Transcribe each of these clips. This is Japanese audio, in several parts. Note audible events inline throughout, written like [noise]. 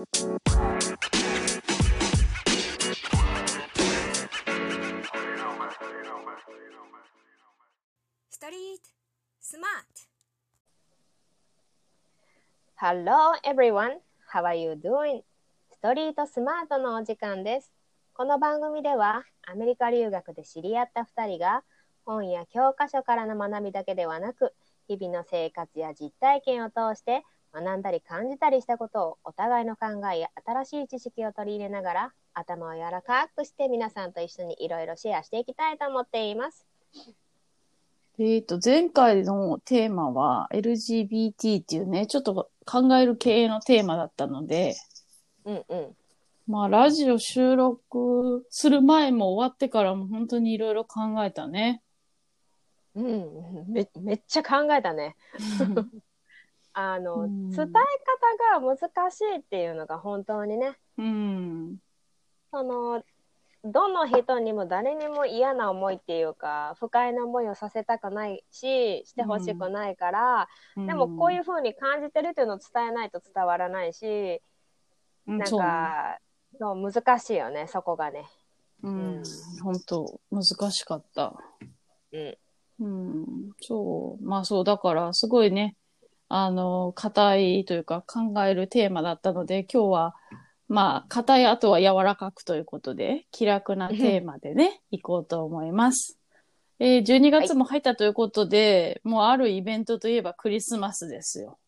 ストリートスマート Hello everyone! How are you doing? ストリートスマートのお時間です。この番組ではアメリカ留学で知り合った2人が本や教科書からの学びだけではなく日々の生活や実体験を通して学んだり感じたりしたことをお互いの考えや新しい知識を取り入れながら頭を柔らかくして皆さんと一緒にいろいろシェアしていきたいと思っています。えっ、と、前回のテーマは LGBT っていうね、ちょっと考える系のテーマだったので、うんうん。まあ、ラジオ収録する前も終わってからも本当にいろいろ考えたね。うん、めめっちゃ考えたね。[laughs] あの、うん伝え方が難しいっていうのが本当にね、うん。その、どの人にも誰にも嫌な思いっていうか、不快な思いをさせたくないし、してほしくないから、でもこういう風に感じてるっていうのを伝えないと伝わらないし、うん、なんそうねか、そう難しいよね、そこがね。うん、本当難しかった。うん。うん、そう。まあそう、だからすごいね、あの、硬いというか考えるテーマだったので、今日は、まあ、硬い後は柔らかくということで、気楽なテーマでね、行こうと思います。えー、12月も入ったということで、もうあるイベントといえばクリスマスですよ。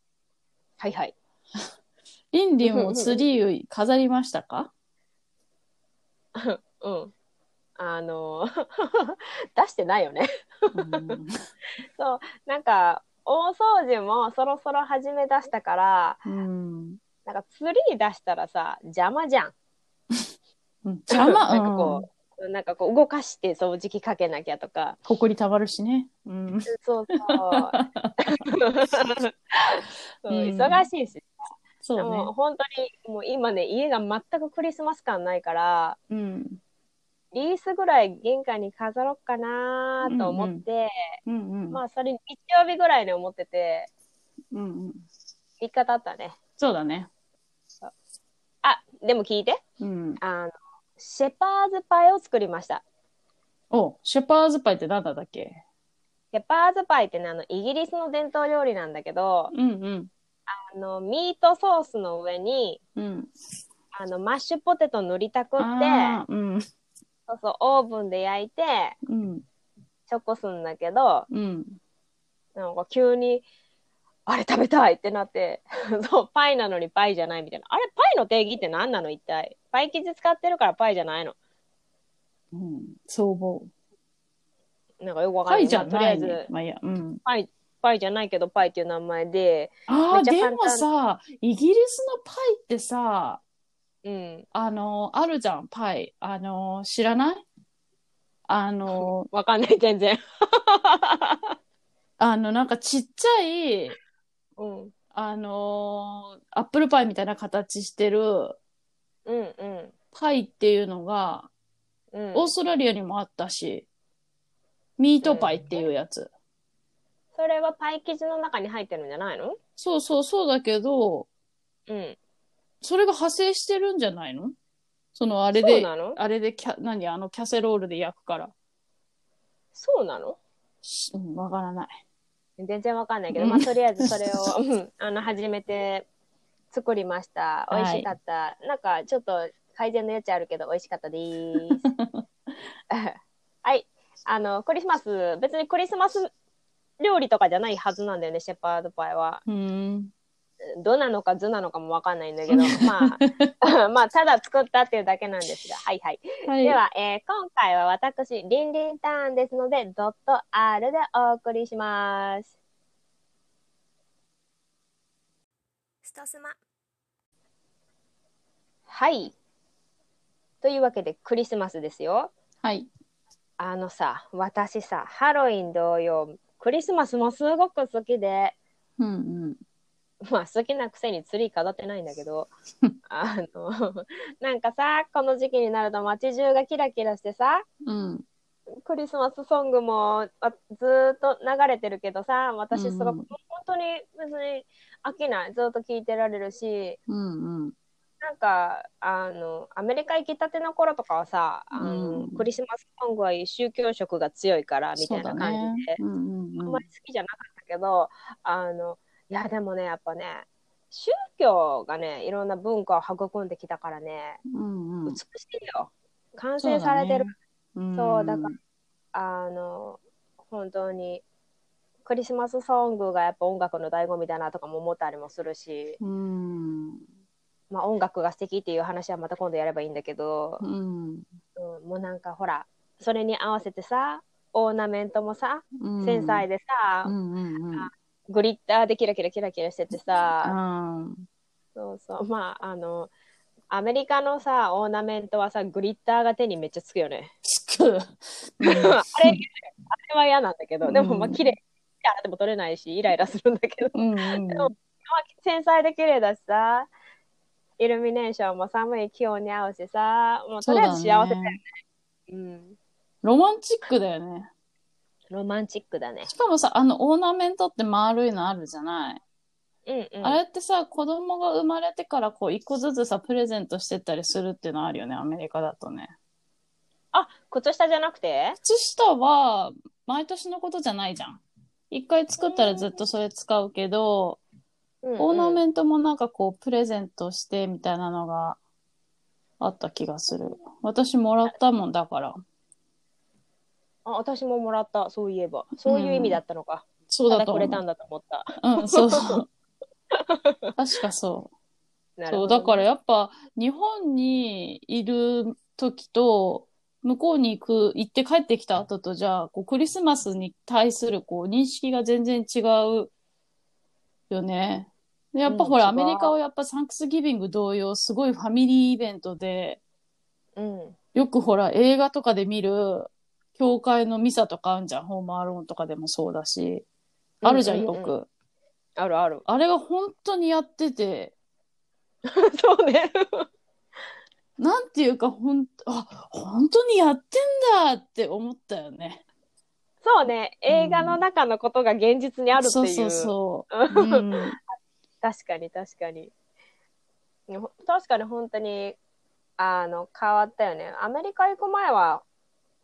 はいはい。[laughs] リンリンもツリー飾りましたか？[laughs] うん。あの、[laughs] 出してないよね。うんそう、なんか、大掃除もそろそろ始め出したから、うん。なんかツリー出したらさ、邪魔じゃん。うん邪魔、[laughs] なんかうんこう、なんかこう動かして掃除機かけなきゃとか。ほこりたまるしね。うん。そう [laughs] そう。忙しいし。そうね。でも本当にもう今ね、家が全くクリスマス感ないから、うん。リースぐらい玄関に飾ろうかなと思って、うんうん。まあそれ日曜日ぐらいに思ってて、うんうん。3日経ったね。そうだね。あ、でも聞いて。うん。あの、シェパーズパイを作りました。お、シェパーズパイって何だっけ？シェパーズパイってね、あの、イギリスの伝統料理なんだけど、うんうん。あの、ミートソースの上に、うん。あの、マッシュポテト塗りたくって。そうそう、オーブンで焼いて、うん。食すんだけど、うん。なんか急に、あれ食べたいってなって、[laughs] そう、パイなのにパイじゃないみたいな。あれ、パイの定義って何なの一体？パイ生地使ってるからパイじゃないの？うん。そう思う。なんかよくわかんない。パイじゃまあとりあえずないね。、まあいいや。うん。パイ、パイじゃないけどパイっていう名前で、ああ、でもさ、イギリスのパイってさ、うん。あの、あるじゃん、パイ。あの、知らない？あの、[laughs] わかんない、全然。[laughs] あの、なんかちっちゃい、うん。あの、アップルパイみたいな形してるうんうん。パイっていうのが、うん、オーストラリアにもあったし、ミートパイっていうやつ。それはパイ生地の中に入ってるんじゃないの？そうそうそうだけど、うん。それが派生してるんじゃないの？そのあれで、そうなの？あれでキャ、何？あのキャセロールで焼くから。そうなの？しうん、わからない。全然わかんないけど、うんまあ、とりあえずそれを、[laughs] うんあの、始めて作りました。美味しかった。なんか、ちょっと改善の余地あるけど、美味しかったです。[laughs] はい。あの、クリスマス、別にクリスマス料理とかじゃないはずなんだよね、シェパードパイは。うん。どなのか図なのかもわかんないんだけど、まあ、[laughs] まあ、ただ作ったっていうだけなんですが、はいはい。はい。では、えー今回は私、リンリンターンですので、ドット R でお送りします。ストスマはい。というわけで、クリスマスですよ。はい。あのさ、私さ、ハロウィン同様、クリスマスもすごく好きで、うんうん。まあ好きなくせにツリー飾ってないんだけど、[laughs] あの、なんかさ、この時期になると街中がキラキラしてさ、うん。クリスマスソングもあずーっと流れてるけどさ、私すごく、うん本当に別に飽きない。ずっと聴いてられるし、うんうん。ななんかあのアメリカ行きたての頃とかはさあの、うんクリスマスソングは宗教色が強いからみたいな感じで、ねうんうんうんあんまり好きじゃなかったけどあのいやでもねやっぱね宗教がねいろんな文化を育んできたからねうんうん。美しいよ。完成されてる。うん。そうだからあの本当にクリスマスソングがやっぱ音楽の醍醐味だなとかも思ったりもするし、うん。まあ、音楽が素敵っていう話はまた今度やればいいんだけど、うん。うん、もうなんかほらそれに合わせてさオーナメントもさうん。繊細でさ、うんうんうんグリッターでキラキラキラキラしててさ、うん。そうそう。まああのアメリカのさオーナメントはさグリッターが手にめっちゃつくよね。つく。[laughs] あれあれは嫌なんだけど。でもまあうん綺麗。やっても取れないしイライラするんだけど、うんうん。でもまあ、繊細で綺麗だしさイルミネーションも寒い気温に合うしさもうとりあえず幸せだよね。うん、ロマンチックだよね。ロマンチックだね。しかもさ、あのオーナメントって丸いのあるじゃない？うんうん、あれってさ、子供が生まれてからこう一個ずつさ、プレゼントしてったりするっていうのあるよね、アメリカだとね。あ靴下じゃなくて？靴下は毎年のことじゃないじゃん。一回作ったらずっとそれ使うけど、オーナメンントもなんかこうプレゼントしてみたいなのがあった気がする。私もらったもんだから。あ私ももらったそういえば。そういう意味だったのか、そうただとくれたんだと思った。うん、そうそう。確かそう。そう、なるほどだからやっぱ日本にいる時と、向こうに行く、行って帰ってきた後とじゃあ、こうクリスマスに対するこう認識が全然違うよね。でやっぱほら、アメリカはやっぱサンクスギビング同様、すごいファミリーイベントで、うん。よくほら、映画とかで見る、教会のミサとかあるじゃん。ホームアローンとかでもそうだし。あるじゃん、よく。あるあるあれが本当にやってて、[laughs] そうねなんていうか、ほん、あ、本当にやってんだって思ったよね。そうね映画の中のことが現実にあるっていう、そうそうそう。[laughs] うん。確かに確かにほ確かに本当にあの変わったよねアメリカ行く前は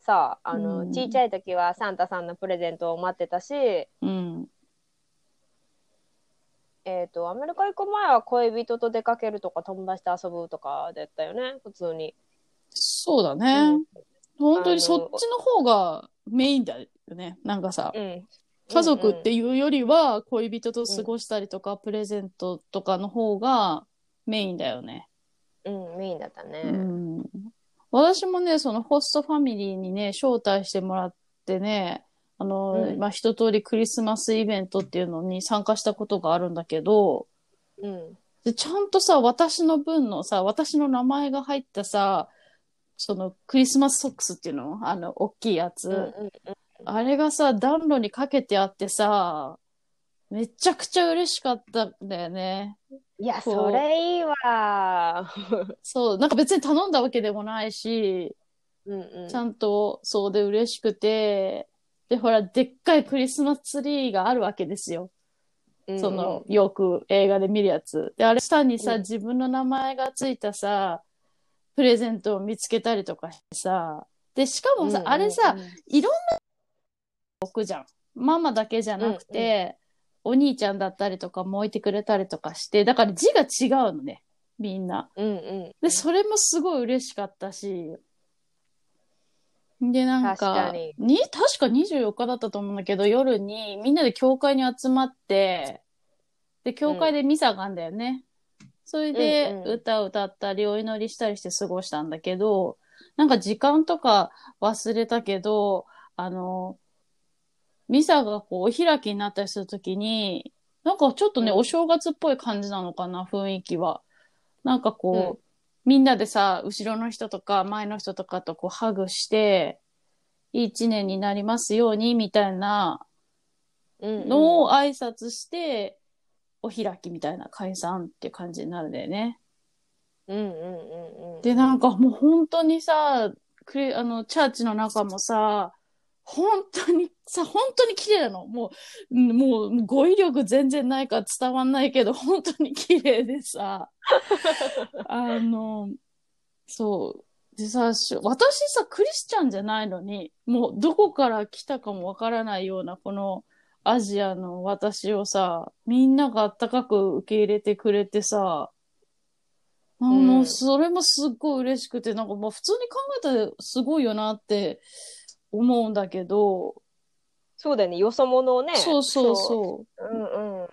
さあの、うんちいちゃい時はサンタさんのプレゼントを待ってたしうん。えっ、とアメリカ行く前は恋人と出かけるとか友達と遊ぶとかだったよね普通にそうだね。うん本当にそっちの方がメインだよね。なんかさ、うん家族っていうよりは恋人と過ごしたりとか、プレゼントとかの方がメインだよね。うん、メインだったね。うん。私もね、そのホストファミリーにね、招待してもらってね、あの、うんまあ、一通りクリスマスイベントっていうのに参加したことがあるんだけど、うん。でちゃんとさ、私の分のさ、私の名前が入ったさ、そのクリスマスソックスっていうの？あの、大きいやつ。うんうんあれがさ、暖炉にかけてあってさ、めちゃくちゃ嬉しかったんだよね。いや、こう。それいいわ。[laughs] そう、なんか別に頼んだわけでもないし、うんうん。ちゃんとそうで嬉しくて、で、ほら、でっかいクリスマスツリーがあるわけですよ。その、よく映画で見るやつ。で、あれ下にさ、うん。自分の名前がついたさ、プレゼントを見つけたりとかしてさ、で、しかもさ、あれさ、、いろんな置くじゃん。ママだけじゃなくて、お兄ちゃんだったりとかも置いてくれたりとかして、だから字が違うのね、みんな。うんうん。で、それもすごい嬉しかったし、で、なんか、確かに確か24日だったと思うんだけど、夜にみんなで教会に集まって、で、教会でミサがあんだよね。それでうんうん歌を歌ったり、お祈りしたりして過ごしたんだけど、なんか時間とか忘れたけど、あの、ミサがこう、お開きになったりするときに、なんかちょっとね、うんお正月っぽい感じなのかな、雰囲気は。なんかこう、うんみんなでさ、後ろの人とか前の人とかとこうハグして、いい一年になりますように、みたいなうんのを挨拶して、お開きみたいな解散っていう感じになるんだよね。うんうんうんうん。で、なんかもう本当にさ、クリあの、チャーチの中もさ、本当にさ、本当に綺麗なの。もう、うんもう語彙力全然ないから伝わんないけど、本当に綺麗でさ、[laughs] あの、そう。でさ、し私さ、クリスチャンじゃないのに、もうどこから来たかもわからないような、このアジアの私をさ、みんながあったかく受け入れてくれてさ、あんもうそれもすっごい嬉しくて、なんかまあ普通に考えたらすごいよなって思うんだけど、そうだよね。よそ者をね。そうそうそう。う。うんうん。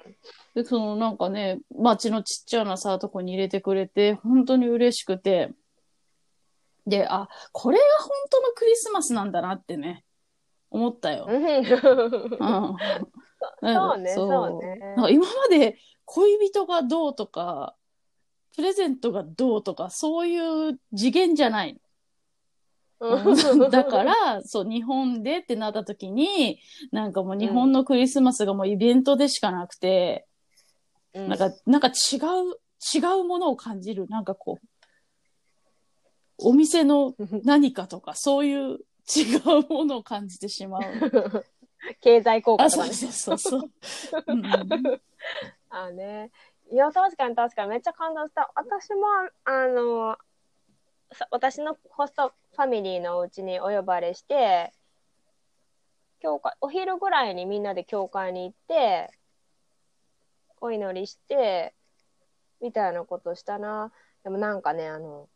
で、そのなんかね、街のちっちゃなさ、とこに入れてくれて、本当に嬉しくて。で、あ、これが本当のクリスマスなんだなってね、思ったよ。うんうん。[laughs] そうね、そうね。今まで恋人がどうとか、プレゼントがどうとか、そういう次元じゃない。うんだか、ら、そう、日本でってなった時に、なんかもう日本のクリスマスがもうイベントでしかなくて、うんなんか、なんか違う、違うものを感じる。なんかこう、お店の [laughs] 何かとか、そういう違うものを感じてしまう。[laughs] 経済効果あ、とかね。そうそうそうそう。うんうんあね。いや、確かに確かにめっちゃ感動した。私も、あの、さ私のホストファミリーのうちにお呼ばれして、教会、お昼ぐらいにみんなで教会に行って、お祈りして、みたいなことしたな。でもなんかね、あの、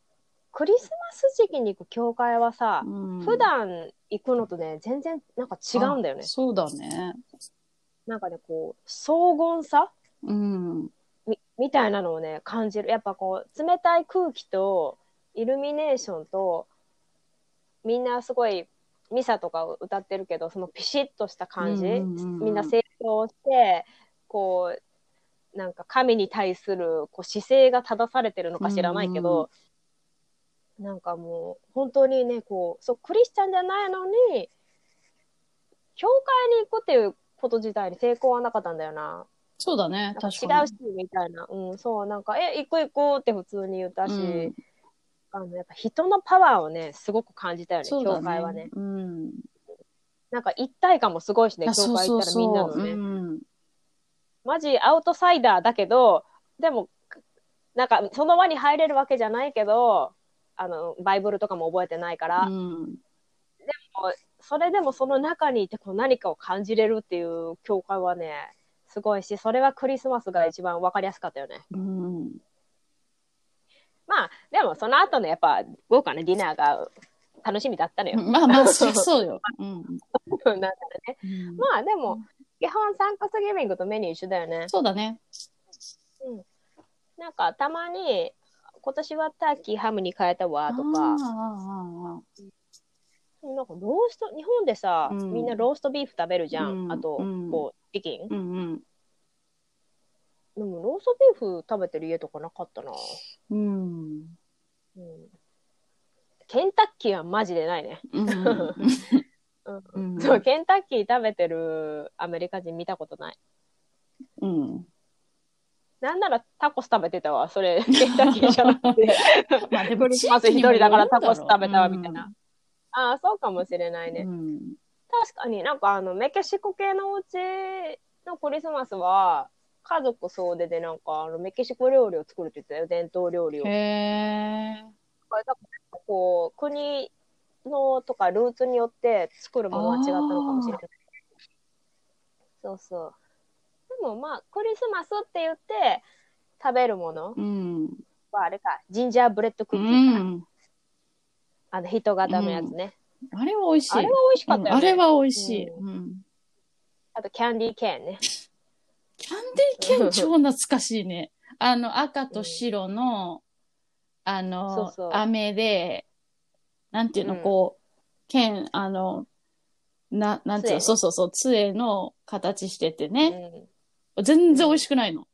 クリスマス時期に行く教会はさ、うん普段行くのとね、全然なんか違うんだよねあ。そうだね。なんかね、こう、荘厳さ？うん。みみたいなのをね感じるやっぱこう冷たい空気とイルミネーションとみんなすごいミサとかを歌ってるけどそのピシッとした感じ、うんうんうんうんみんな成長してこうなんか神に対するこう姿勢が正されてるのか知らないけど、なんかもう本当にねこうそうクリスチャンじゃないのに教会に行くっていうこと自体に成功はなかったんだよな。そうだね。確かに。違うし、みたいな。うん、そう、なんか、え、行こう行こうって普通に言ったし、うんあの、やっぱ人のパワーをね、すごく感じたよね、そうだ教会はね。うん。なんか一体感もすごいしね、あ教会行ったらみんなのね。うん。マジアウトサイダーだけど、でも、なんかその輪に入れるわけじゃないけど、あの、バイブルとかも覚えてないから、うん。それでもその中にいてこう何かを感じれるっていう教会はね、すごいし、それはクリスマスが一番わかりやすかったよね。うん。まあ、でもその後のやっぱ豪華なディナーが楽しみだったのよ。まあまあ、そそうよ。[laughs] うん。なんだね。うんまあでも、基本サンクスギビングとメニュー一緒だよね。そうだね。なんかたまに、今年はターキーハムに変えたわとか、あーあなんかロースト、日本でさ、うんみんなローストビーフ食べるじゃん。うんあと、うんこう、チキンー。うんうん。でもローストビーフ食べてる家とかなかったな。うん。うん、ケンタッキーはマジでないね。うん。うんうんそう、ケンタッキー食べてるアメリカ人見たことない。うん。なんならタコス食べてたわ、それ、ケンタッキーじゃなくて。[laughs] まあでもクリスマス一人だからタコス食べたわ、みたいな。ああ、そうかもしれないね。うん。確かになんかあの、メキシコ系のうちのクリスマスは、家族総出でなんかあのメキシコ料理を作るって言ってたよ、伝統料理を。へえ。こう、国のとかルーツによって作るものは違ったのかもしれない。そうそう。でもまあ、クリスマスって言って食べるものうん。はあれか、ジンジャーブレッドクうッキーか。ん。あの人型のやつね。あれは美味しい。あれは美味しかったよね。うんあれは美味しい。ううん。あとキャンディーケーンね。キャンディーケン超懐かしいね。あの、赤と白の、あの、そうそう飴で、なんていうの、うんこう、剣、あの、な、なんていうの、杖そうそうそう、杖の形しててね。うん全然美味しくないの。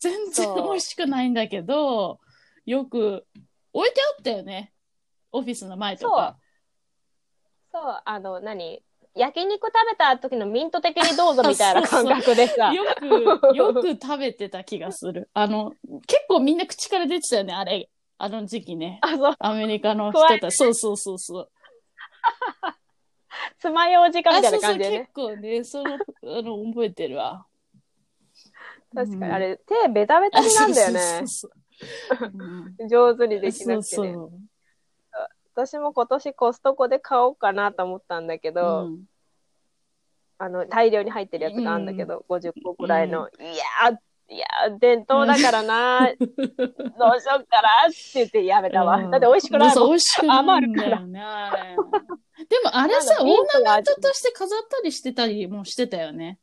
全然そう美味しくないんだけど、よく置いてあったよね。オフィスの前とか。そう、あの、何？焼肉食べた時のミント的にどうぞみたいな [laughs] 感覚でさ。よく、よく食べてた気がする。あの、結構みんな口から出てたよね、あれ。あの時期ね。あ、そう、アメリカの人たち。そうそうそうそう。[laughs] 爪楊枝かみたいなあそうそう感じでね結。構ね、その、[laughs] あの、覚えてるわ。確かに、うんあれ、手ベタベタになんだよね。そうそうそううん上手にできなくてね。そうそう。私も今年コストコで買おうかなと思ったんだけど、うんあの、大量に入ってるやつがあるんだけど、50個ぐらいの。いやー、いやー、伝統だからな、どうしよっかなって言ってやめたわ。うんだって美味しくないもん。美味しくない余るから。[laughs] でもあれさ、オーナメントとして飾ったりしてたりもしてたよね。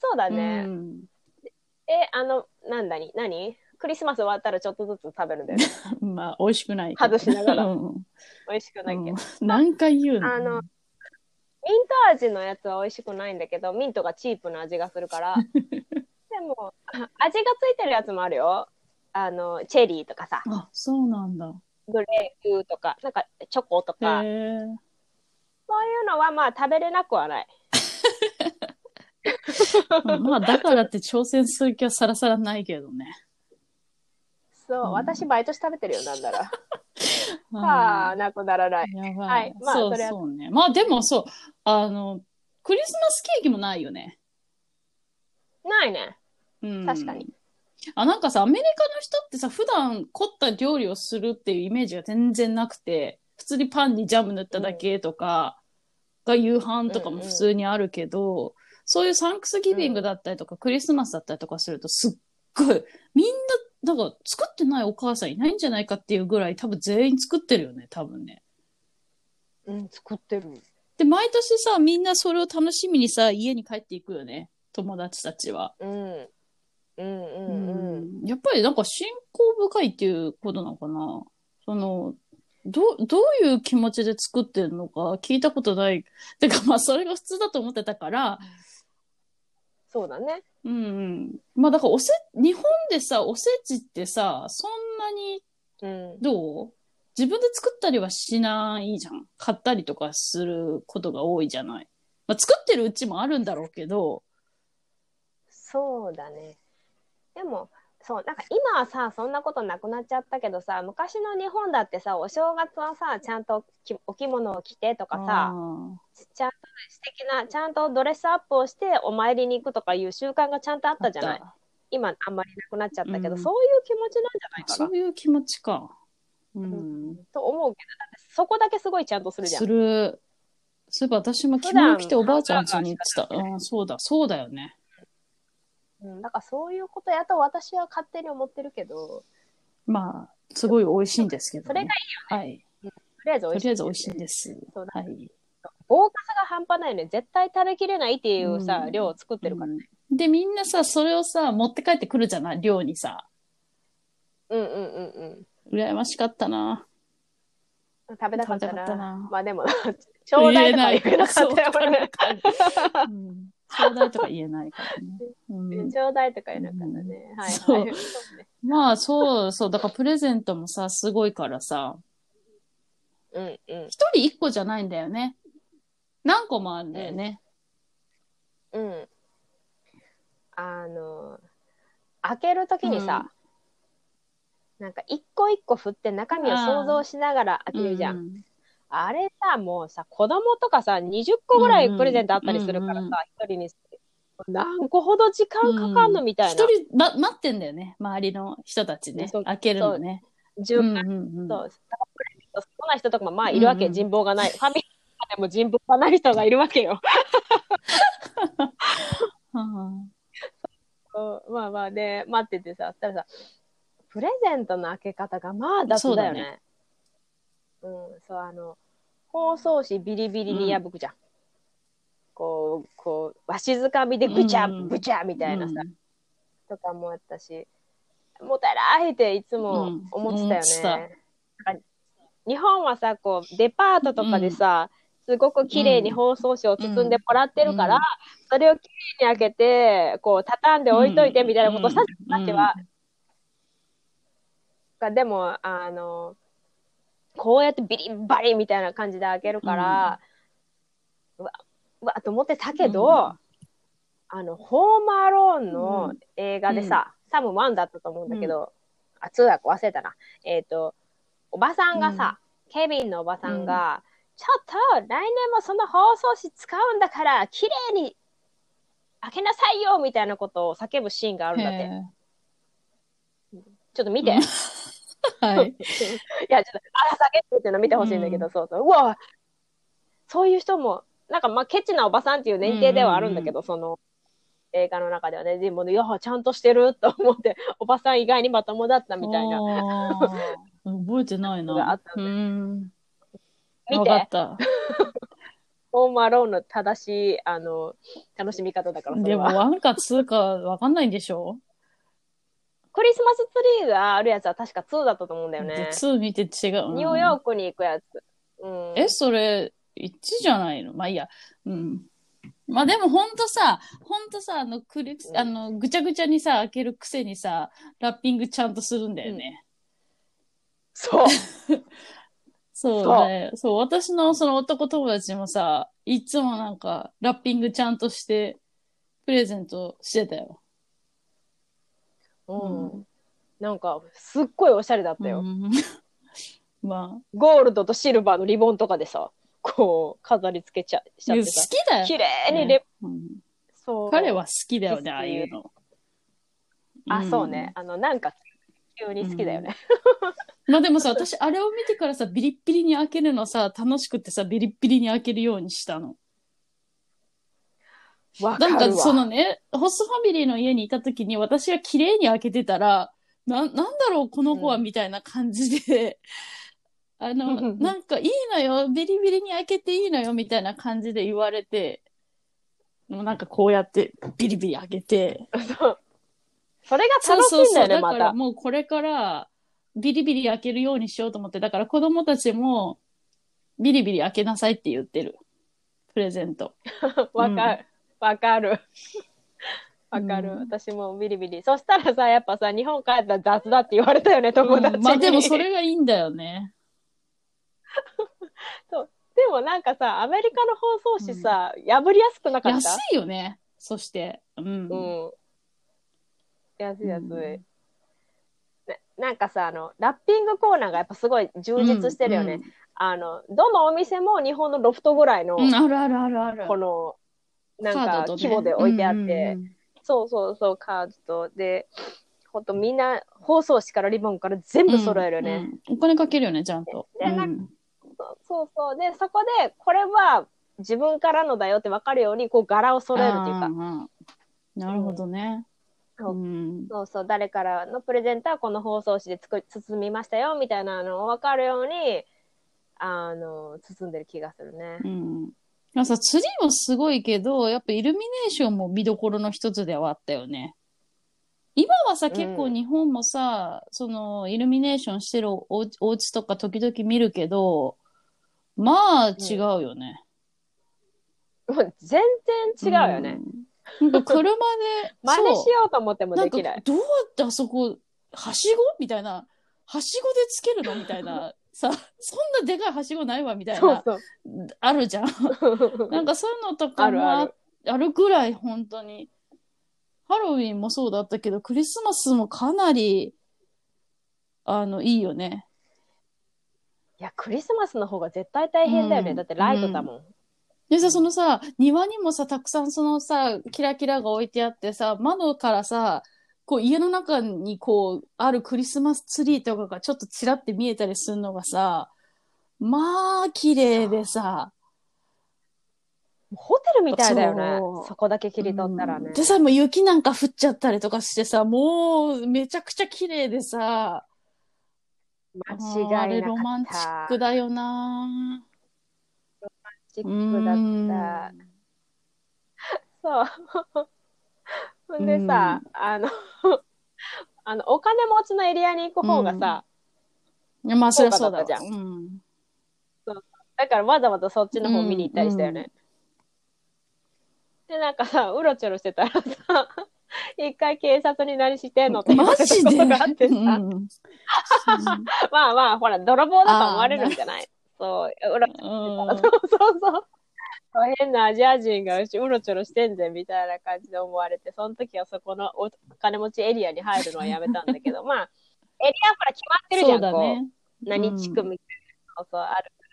そうだうね。ん。え、あの、なんだに、何？クリスマス終わったらちょっとずつ食べるんだよね。[laughs] まあ、美味しくないけど。外しながらうん美味しくないけど。うん何回言うの？あのミント味のやつは美味しくないんだけど、ミントがチープな味がするから。[laughs] でも、あ味がついてるやつもあるよ。あの、チェリーとかさ、あ、そうなんだ。グレープとか、なんかチョコとへか、え。そういうのはまあ食べれなくはない。[laughs] まあ、だからって挑戦する気はさらさらないけどね。そう、うん私毎年食べてるよ、なんなら。う [laughs] んああ、なくならない。やばい。はいまあそうそれはそうね。まあでもそう、あの、クリスマスケーキもないよね。ないね。うん。確かに。あ、なんかさ、アメリカの人ってさ、普段凝った料理をするっていうイメージが全然なくて、普通にパンにジャム塗っただけとか、が夕飯とかも普通にあるけど、そういうサンクスギビングだったりとか、クリスマスだったりとかすると、すっごい、みんな、なんか作ってないお母さんいないんじゃないかっていうぐらい多分全員作ってるよね、多分ね。うん、作ってる。で、毎年さ、みんなそれを楽しみにさ、家に帰っていくよね。友達たちは。うん。うんうんうん。うんやっぱりなんか信仰深いっていうことなのかなその、どう、どういう気持ちで作ってるのか聞いたことない。てかまあそれが普通だと思ってたから、そうだね。うんうん。まあだからおせ、日本でさ、おせちってさ、そんなにうん。どう？自分で作ったりはしないじゃん。買ったりとかすることが多いじゃない。まあ作ってるうちもあるんだろうけど、そうだね。でも、そう、なんか今はさ、そんなことなくなっちゃったけどさ、昔の日本だってさ、お正月はさ、ちゃんときお着物を着てとかさ、ちゃんと素敵な、ちゃんとドレスアップをしてお参りに行くとかいう習慣がちゃんとあったじゃない今あんまりなくなっちゃったけど、うんそういう気持ちなんじゃないかなそういう気持ちか。うん。と思うけど、だってそこだけすごいちゃんとするじゃんす。る。そういえば私も着物着ておばあちゃん家に行ってた。うん、そうだ、そうだよね。うん、だからそういうことやと私は勝手に思ってるけど、まあ、すごい美味しいんですけど、ね。それがいはい。とりあえず美と味しい。りあえず美味しいんです。そうだはい。豪華さが半端ないね。絶対食べきれないっていうさ、うん量を作ってるからね。で、みんなさ、それをさ、持って帰ってくるじゃない？寮にさ。うんうんうん羨ましかったな。うん。食べたかったな。食べたかったなまあでも、[laughs] ちょうだいとか言えなかったよそうわかるわね。かる [laughs] うんちょうだいとか言えないからね。うん [laughs] ちょうだいとか言えなかったね。はいはい。そうねまあ、そうそう。だからプレゼントもさ、すごいからさ、うんうん。一人一個じゃないんだよね。何個もあるんだよね。うん。あの、開けるときにさ、なんか一個一個振って中身を想像しながら開けるじゃん。ん。あれさ、もうさ、子供とかさ、20個ぐらいプレゼントあったりするからうんうんさ、一人に。何個ほど時間かかんのみたいな。一人、ま、待ってんだよね。周りの人たちねそう。開けるのね。順番うんうプレゼント好きな人とかもまあいるわけ、うんうん人望がない。ファミリーでも人望がない人がいるわけよ。[laughs] うんうんまあまあで、待っててさ、たらさ、プレゼントの開け方がまあ雑だよね。うん、そう、あの、包装紙ビリビリに破くじゃん。こう、こう、わしづかみでぐちゃ、うんぐちゃみたいなさ、うんとかもあったし、もったいないっていつもうん思ってたよね。なんか日本はさ、こう、デパートとかでさ、すごく綺麗に包装紙を包んでもらってるから、うん。それを綺麗に開けて、こう、畳んで置いといてみたいなことをしたじゃん、私は。がでも、あの、こうやってビリッバリみたいな感じで開けるから、うわ、うわ、と思ってたけど、うん。あの、ホームアローンうのん。映画でさ、多分1だったと思うんだけど、あ、2だか忘れたな。えっ、と、おばさんがさ、ケビンのおばさんが、ちょっと来年もその包装紙使うんだから、綺麗に開けなさいよみたいなことを叫ぶシーンがあるんだって。へちょっと見て。[laughs] はい。いや、ちょっと、あ、叫ぶっていうの見てほしいんだけど、そうそう。うわそういう人も、なんかまあ、ケチなおばさんっていう年齢ではあるんだけど、その、映画の中ではね、でもね、いや、ちゃんとしてると思って、おばさん意外にまともだったみたいな。覚えてないな。[laughs] があったんだうん。見てっ、た。[laughs] ホームアローンの正しい、あの、楽しみ方だから、でも、は。ワンかツーかわかんないんでしょ？クリスマスツリーがあるやつは確か2だったと思うんだよでね。ツー見て違う。ニューヨークに行くやつ。うん。え、それ、1じゃないの？まあいいや。うん。まあでもほんとさ、ほんとさ、あの、クリうんあの、ぐちゃぐちゃにさ、開けるくせにさ、ラッピングちゃんとするんだよね。そう。そ [laughs] うそうね。そう、私のその男友達もさ、いつもなんか、ラッピングちゃんとして、プレゼントしてたよ。うん。なんか、すっごいおしゃれだったよ。うん [laughs] まあ、ゴールドとシルバーのリボンとかでさ、こう、飾り付けちゃしちゃって好さ。きだよ。綺麗にレ、うんそう。彼は好きだよね、ああいうの。あ、んそうね。。あの、なんか、急に好きだよね。まあでもさ、私、あれを見てからさ、ビリッビリに開けるのさ、楽しくてさ、ビリッビリに開けるようにしたの。わ、かるわ。なんか、そのね、ホストファミリーの家にいた時に、私が綺麗に開けてたら、な、なんだろう、この子は、うんみたいな感じで、[laughs] あの、なんか、いいのよ、ビリビリに開けていいのよ、みたいな感じで言われて、もうなんかこうやって、ビリビリ開けて、[laughs] そうそれが楽しいんだよね、まだからた。もうこれからビリビリ開けるようにしようと思って、だから子供たちもビリビリ開けなさいって言ってる。プレゼント。[laughs] わかる。わかる。わかる、うん私もビリビリ。そしたらさ、やっぱさ、日本帰ったら雑だって言われたよね、友達に。うんまあでもそれがいいんだよね。[laughs] でもなんかさ、アメリカの放送紙さ、破りやすくなかった？安いよね。そして。うん。うん。安い安い。うんななんかさ、あの、ラッピングコーナーがやっぱすごい充実してるよね。うんあの、どのお店も日本のロフトぐらいの、うん、あるあるあるある。この、なんか規模で置いてあって、うんうんうんそうそうそう、カードと、で、ほんとみんな、包装紙からリボンから全部揃えるよね。うんお金かけるよね、ちゃんと。でなうんそうそうそう。で、そこで、これは自分からのだよって分かるように、こう柄を揃えるっていうか、なるほどね。そううんそうそう、誰からのプレゼントはこの包装紙で作り包みましたよ、みたいなのを分かるように、あの、包んでる気がするね。うん。まあさ、ツリーもすごいけど、やっぱイルミネーションも見どころの一つではあったよね。今はさ、ん結構日本もさ、その、イルミネーションしてるおお家とか時々見るけど、まあ違うよね。もう全然違うよね。うん。なんか [laughs] 車で、真似しようと思ってもできない。どうやってあそこ、はしごみたいな、はしごでつけるのみたいな、さ、[laughs] そんなでかいはしごないわみたいな、そうそう。あるじゃん。[laughs] なんかそういうのとかもああるぐらい本当に。ハロウィンもそうだったけど、クリスマスもかなり、あの、いいよね。いや、クリスマスの方が絶対大変だよね。うんだってライトだもん。でさ、そのさ、庭にもさ、たくさんそのさ、キラキラが置いてあってさ、窓からさ、こう家の中にこう、あるクリスマスツリーとかがちょっとちらって見えたりするのがさ、まあ、綺麗でさ、ホテルみたいだよね。そこだけ切り取ったらね。でさ、もう雪なんか降っちゃったりとかしてさ、もうめちゃくちゃ綺麗でさ、間あれ違いなかった。ロマンチックだよなチッうクだんった。そう。[laughs] ほんでさ、あの、[laughs] あの、お金持ちのエリアに行く方がさ、いやまあ、そりゃそうだわ。豪華だったじうん。だからわざわざそっちの方見に行ったりしたよね。で、なんかさ、うろちょろしてたらさ、[laughs] 一回警察に何してんのってマジで、ことがあってさ、うん。まあまあ、ほら、泥棒だと思われるんじゃない？そう、うん [laughs] そうそうそう。変なアジア人がうちうろちょろしてんぜみたいな感じで思われて、その時はそこのお金持ちエリアに入るのはやめたんだけど、[laughs] まあ、エリアほら決まってるじゃん、こう。そうだね。何地区みたいな、そうそう、あるから。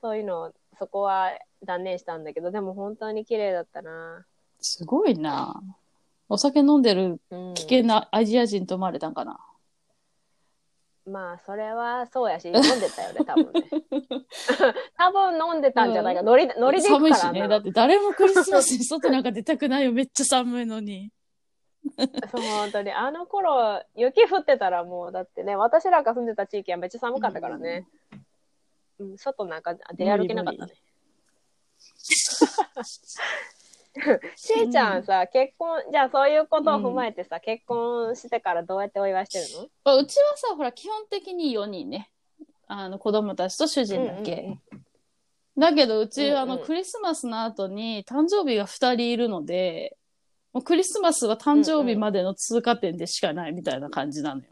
そういうのをそこは断念したんだけど、でも本当に綺麗だったな。すごいな。お酒飲んでるうん、危険なアジア人と思われたんかな。まあ、それはそうやし、飲んでたよね、[laughs] 多分ね。[laughs] 多分飲んでたんじゃないか。ノリ、ノリで。寒いしね。だって誰もクリスマスに外なんか出たくないよ。めっちゃ寒いのに。[laughs] そう、本当に。あの頃、雪降ってたらもう、だってね、私らが住んでた地域はめっちゃ寒かったからね。うん、外なんか出歩けなかったね。[laughs] しーちゃんさ、結婚、じゃあそういうことを踏まえてさ、結婚してからどうやってお祝いしてるの？まあうちはさ、ほら、基本的に4人ね。あの、子供たちと主人だけ。だけど、うち、うんうんあの、クリスマスの後に誕生日が2人いるので、もうクリスマスは誕生日までの通過点でしかないみたいな感じなのよ。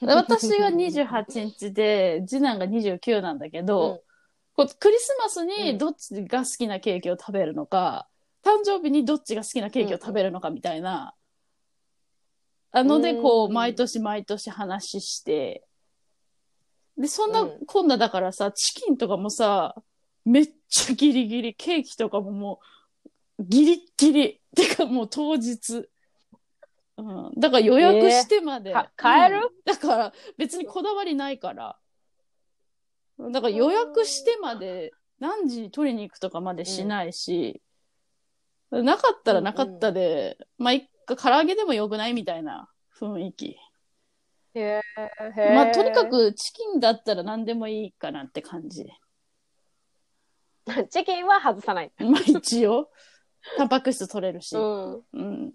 で私が28日で、次男が29なんだけど、うんこうクリスマスうんにどっちが好きなケーキを食べるのか、誕生日にどっちが好きなケーキを食べるのかみたいな、あので、こう、うん毎年毎年話して、で、そんなうんこんなだからさ、チキンとかもさ、めっちゃギリギリ、ケーキとかももう、ギリッギリ。てかもう当日。うん。だから予約してまで。か買える？うんだから別にこだわりないから。だから予約してまで何時に取りに行くとかまでしないし、なかったらなかったで、まあ一回唐揚げでもよくないみたいな雰囲気。へまあとにか。くチキンだったら何でもいいかなって感じ。[laughs] チキンは外さない。[laughs] まあ一応、タンパク質取れるし。うん。うん。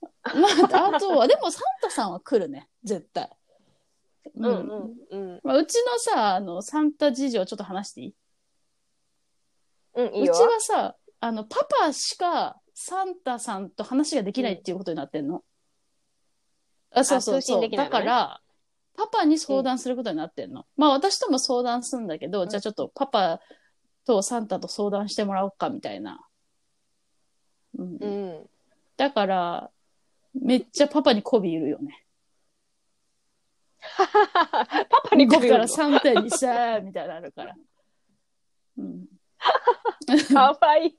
まあ、あとは、でもサンタさんは来るね、絶対。うんうんうん。まあ、うちのさ、あの、サンタ事情ちょっと話していい？うん、いいうよ。ちはさ、あの、パパしかサンタさんと話ができないっていうことになってんの。あ、そうそう通そう。だ信できないのねから、パパに相談することになってんの。まあ、私とも相談するんだけど、んじゃあちょっとパパとサンタと相談してもらおうか、みたいな。うんうん。だから、めっちゃパパに媚びいるよね。[laughs] パパにだか媚びるのらサンタにさ、みたいなのあるから。うん。かわいい。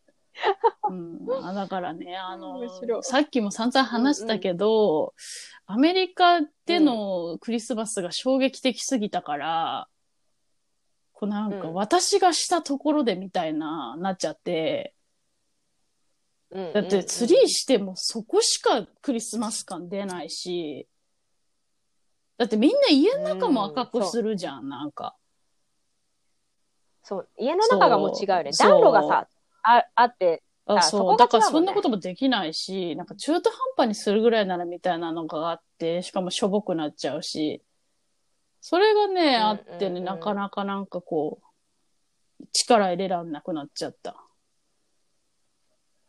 うん、あだからね、あの面白い、さっきも散々話したけど、アメリカでのクリスマスが衝撃的すぎたから、こうなんかうん私がしたところでみたいな、なっちゃって、だだってツリーしてもそこしかクリスマス感出ないし、だってみんな家の中も赤くするじゃん、なんか。そう、家の中がもう違うよね。そう暖炉がさ、ああって、あ、あそう。ねだからそんなこともできないし、なんか中途半端にするぐらいならみたいなのがあって、しかもしょぼくなっちゃうし、それがね、あってね、なかなかなんかこう、力入れらんなくなっちゃった。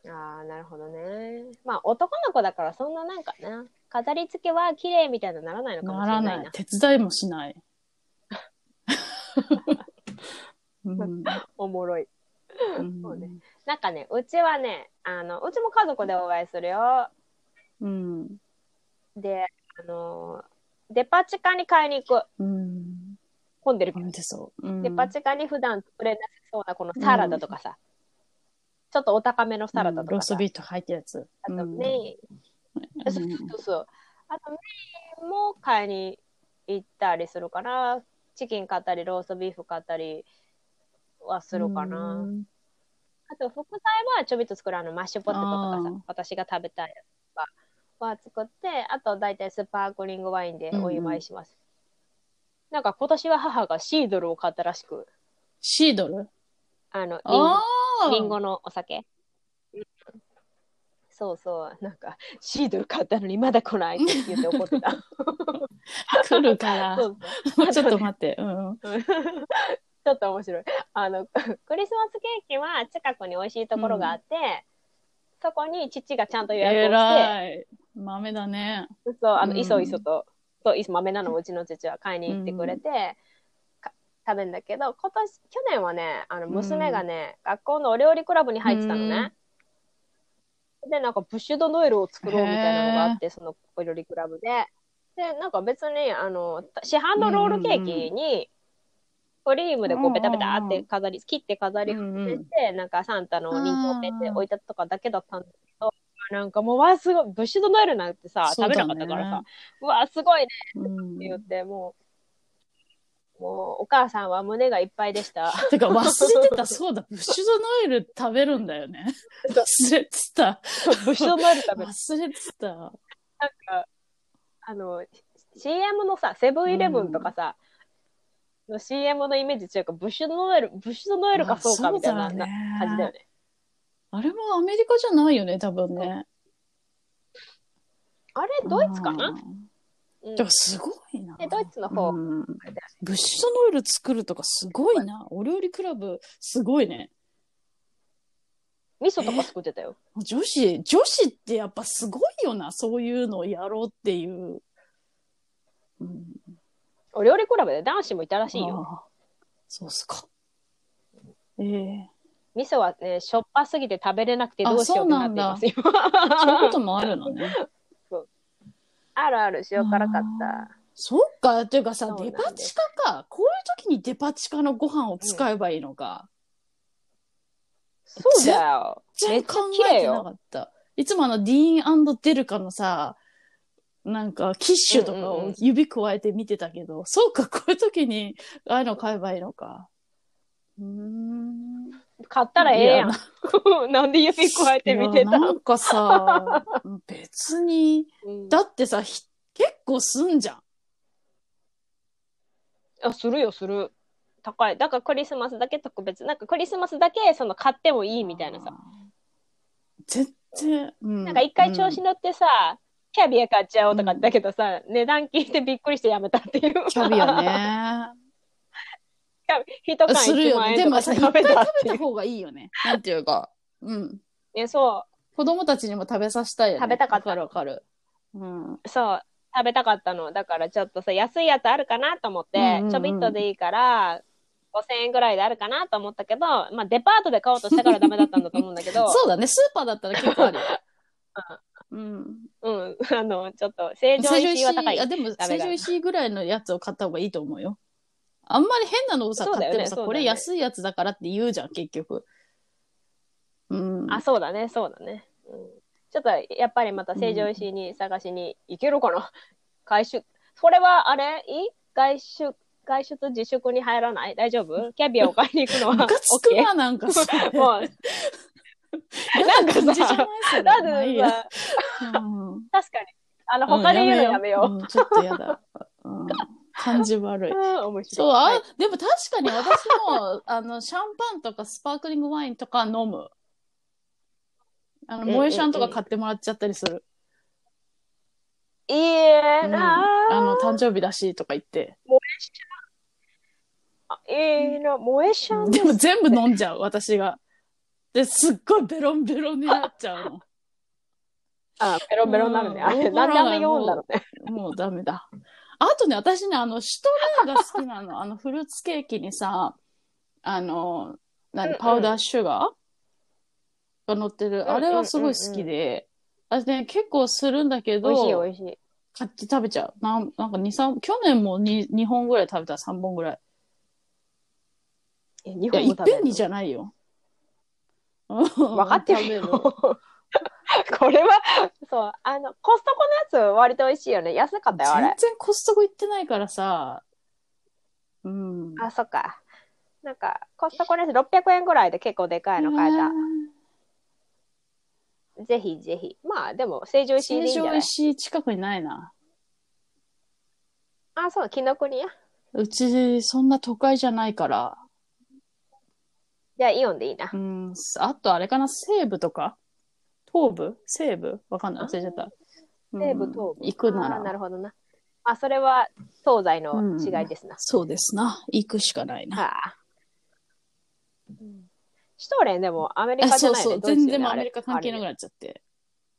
ああ、なるほどね。まあ、男の子だからそんななんかな、飾り付けは綺麗みたいなならないのかもしれないな。ない。手伝いもしない。[laughs] うんおもろい。うんそうねなんかね、うちはね、あの、うちも家族でお祝いするよ。うん。で、あの、デパ地下に買いに行く。うん。混んでるけど。でそう。うんデパ地下に普段作れなさそうなこのサラダとかさ、ちょっとお高めのサラダとかさ、ローストビート入ったやつ。あとうんメイン、うんそうそう。あとメインも買いに行ったりするかな。チキン買ったり、ローストビーフ買ったりはするかな。うんあと副菜はちょびっと作るあのマッシュポテトとかさ、私が食べたいやつとかは作って、あと大体スパークリングワインでお祝いします。なんか今年は母がシードルを買ったらしく、シードル？あの、リンゴのお酒。そうそう、なんか、シードル買ったのにまだ来ないって言って怒ってた。[laughs] 来るから。[laughs] ちょっと待って。うん。[laughs] ちょっと面白い。あの、クリスマスケーキは近くに美味しいところがあって、そこに父がちゃんと予約をして。豆だね。そう、あの、うんいそいそと、そう、いそ豆なのをうちの父は買いに行ってくれて、か食べるんだけど、今年、去年はね、あの、娘がね、学校のお料理クラブに入ってたのね。で、なんか、ブッシュドノエルを作ろうみたいなのがあって、そのお料理クラブで。で、なんか別に、あの、市販のロールケーキに、クリームでこうベタベタって飾り、切って飾りうん付うん。けて、なんかサンタの人形ペンで置いたとかだけだったんだけど、なんかもう、わ、すごい、ブッシュドノエルなんてさ、食べなかったからさ、うわ、すごいねうんって言って、もう、もう、お母さんは胸がいっぱいでした。[laughs] てか忘れてた、そうだ、ブッシュドノエル食べるんだよね。忘れてた。ブッシュドノエル食べる。忘れてた。なんか、あの、CM のさ、セブンイレブンとかさ、の CM のイメージ違うか、ブッシュドノエル、ブッシュドノエルかそうかみたいな感じだよね。あれもアメリカじゃないよね、多分ね。あれ、ドイツかな、うんうんだからすごいな。えドイツの方うブッシュドノエル作るとかすごいな。お料理クラブすごいね。味噌とか作ってたよ。女子、女子ってやっぱすごいよな。そういうのをやろうっていう。うん、お料理クラブで男子もいたらしいよ。そうっすか。ええ味噌はね、しょっぱすぎて食べれなくてどうしようってなっていますよ。[laughs] そういうこともあるのね。あるある、塩辛かった。そっか。っていうかさそう、なんデですパ地下か。こういう時にデパ地下のご飯を使えばいいのか。そうだよ。めっちゃ全然考綺麗えてなかよ。った。いつもあの、ディーンデルカのさ、なんか、キッシュとかをうんうんうん指加えて見てたけど、そうか、こういう時に、ああいうの買えばいいのか。うーん。買ったらええやんい。[laughs] なんで指加えて見ていたやなんかさ、[laughs] 別に、うんだってさ、ひ結構すんじゃん。あ、するよ、する。高い。だからクリスマスだけ特別。なんかクリスマスだけその買ってもいいみたいなさ。。全然、うん。なんか一回調子うん乗ってさ、キャビア買っちゃおうとかだけどさ、値段聞いてびっくりしてやめたっていう。キャビアね。[laughs] 一缶するよね。でもさ、いっぱい食べた。方がいいよね。なんていうか。うん。ね、そう。子供たちにも食べさせたいよね。食べたかったわかる。うん。そう、食べたかったの。だからちょっとさ、安いやつあるかなと思って、うんうんうんちょびっとでいいから、5000円ぐらいであるかなと思ったけど、まあデパートで買おうとしたからダメだったんだと思うんだけど、そうだね。スーパーだったら結構ある。うん。うん、あの、ちょっと、成城石井、は高い。あ、でも、成城石ぐらいのやつを買った方がいいと思うよ。あんまり変なのをさ、そうだよね買ってもさ、そうだよねこれ安いやつだからって言うじゃん、結局。うん。あ、そうだね、そうだね。うん、ちょっと、やっぱりまた成城石井に探しに行けるかな。外出、それは、あれ？いい？外出、外出自粛に入らない？大丈夫？キャビアを買いに行くのはムカつく OK? な、なんかそれ。[laughs] もう、嫌な感じじゃないそれ。だまあいいやってさ、うん確かに。あの、他で言うのやめよう。んちょっとやだ。うん感じ悪い。う [laughs] ん面白い。そう、あ、はいでも確かに私も、[laughs] あの、シャンパンとかスパークリングワインとか飲む。あの、萌えシャンとか買ってもらっちゃったりする。いいえうんなあの、誕生日だしとか言って。あいいな、萌えシャンでも全部飲んじゃう、私が。で、すっごいベロンベロンになっちゃうの。あ、ベロンベロンになるね。あれ、うんなんであんな読んだろうね。もうダメだ。あとね、私ね、あの、シュトレーが好きなの。[laughs] あの、フルーツケーキにさ、あの、うんう何、んパウダーシュガーが乗ってる。んあれはすごい好きで、私ね、結構するんだけど、美味しい美味しい。買って食べちゃう。なんなんか2、3、去年も 2, 2本ぐらい食べた、3本ぐらい。え日いや、いっ本も食べるぺんにじゃないよ。分 [laughs] 分かってるよ。[laughs] [laughs] これは、そう、あの、コストコのやつ割と美味しいよね。安かったよ、あれ。全然コストコ行ってないからさ、うん。あ、そっか。なんか、コストコのやつ600円ぐらいで結構でかいの買えた。ぜひぜひ。まあ、でも、成城石井でいいんじゃない？成城石井近くにないな。あ、そう、紀ノ国屋？うち、そんな都会じゃないから。じゃあ、イオンでいいなう。ん。あと、あれかな、西部とか？東部？西部？わかんない。忘れちゃった。うん西部、東部。行くなあーなら。るほどな。あ、それは東西の違いですな。そうですな。行くしかないな。はあ。シュトーレンでもアメリあカじゃないね。そう全然もうアメリカ関係なくなっちゃって。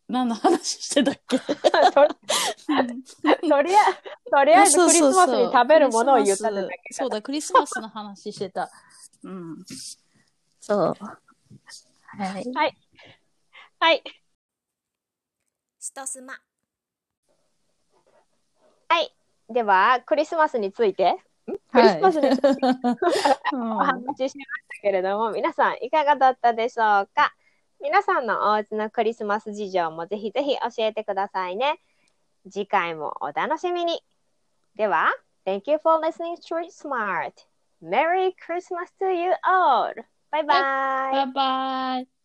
何の話してたっけ？あ [laughs] れと [laughs] とりあえず、とりあえずクリスマスに食べるものを言ったってだけそうだ、クリスマスの話してた。うん。そう。はい。はい。ストスマはい。では、クリスマスについて、ん？クリスマスにうん [laughs] お話ししましたけれども、皆さんいかがだったでしょうか？皆さんのお家のクリスマス事情もぜひぜひ教えてくださいね。次回もお楽しみに。では、Thank you for listening to Street Smart. Merry Christmas to you all! バイバイバイバイ。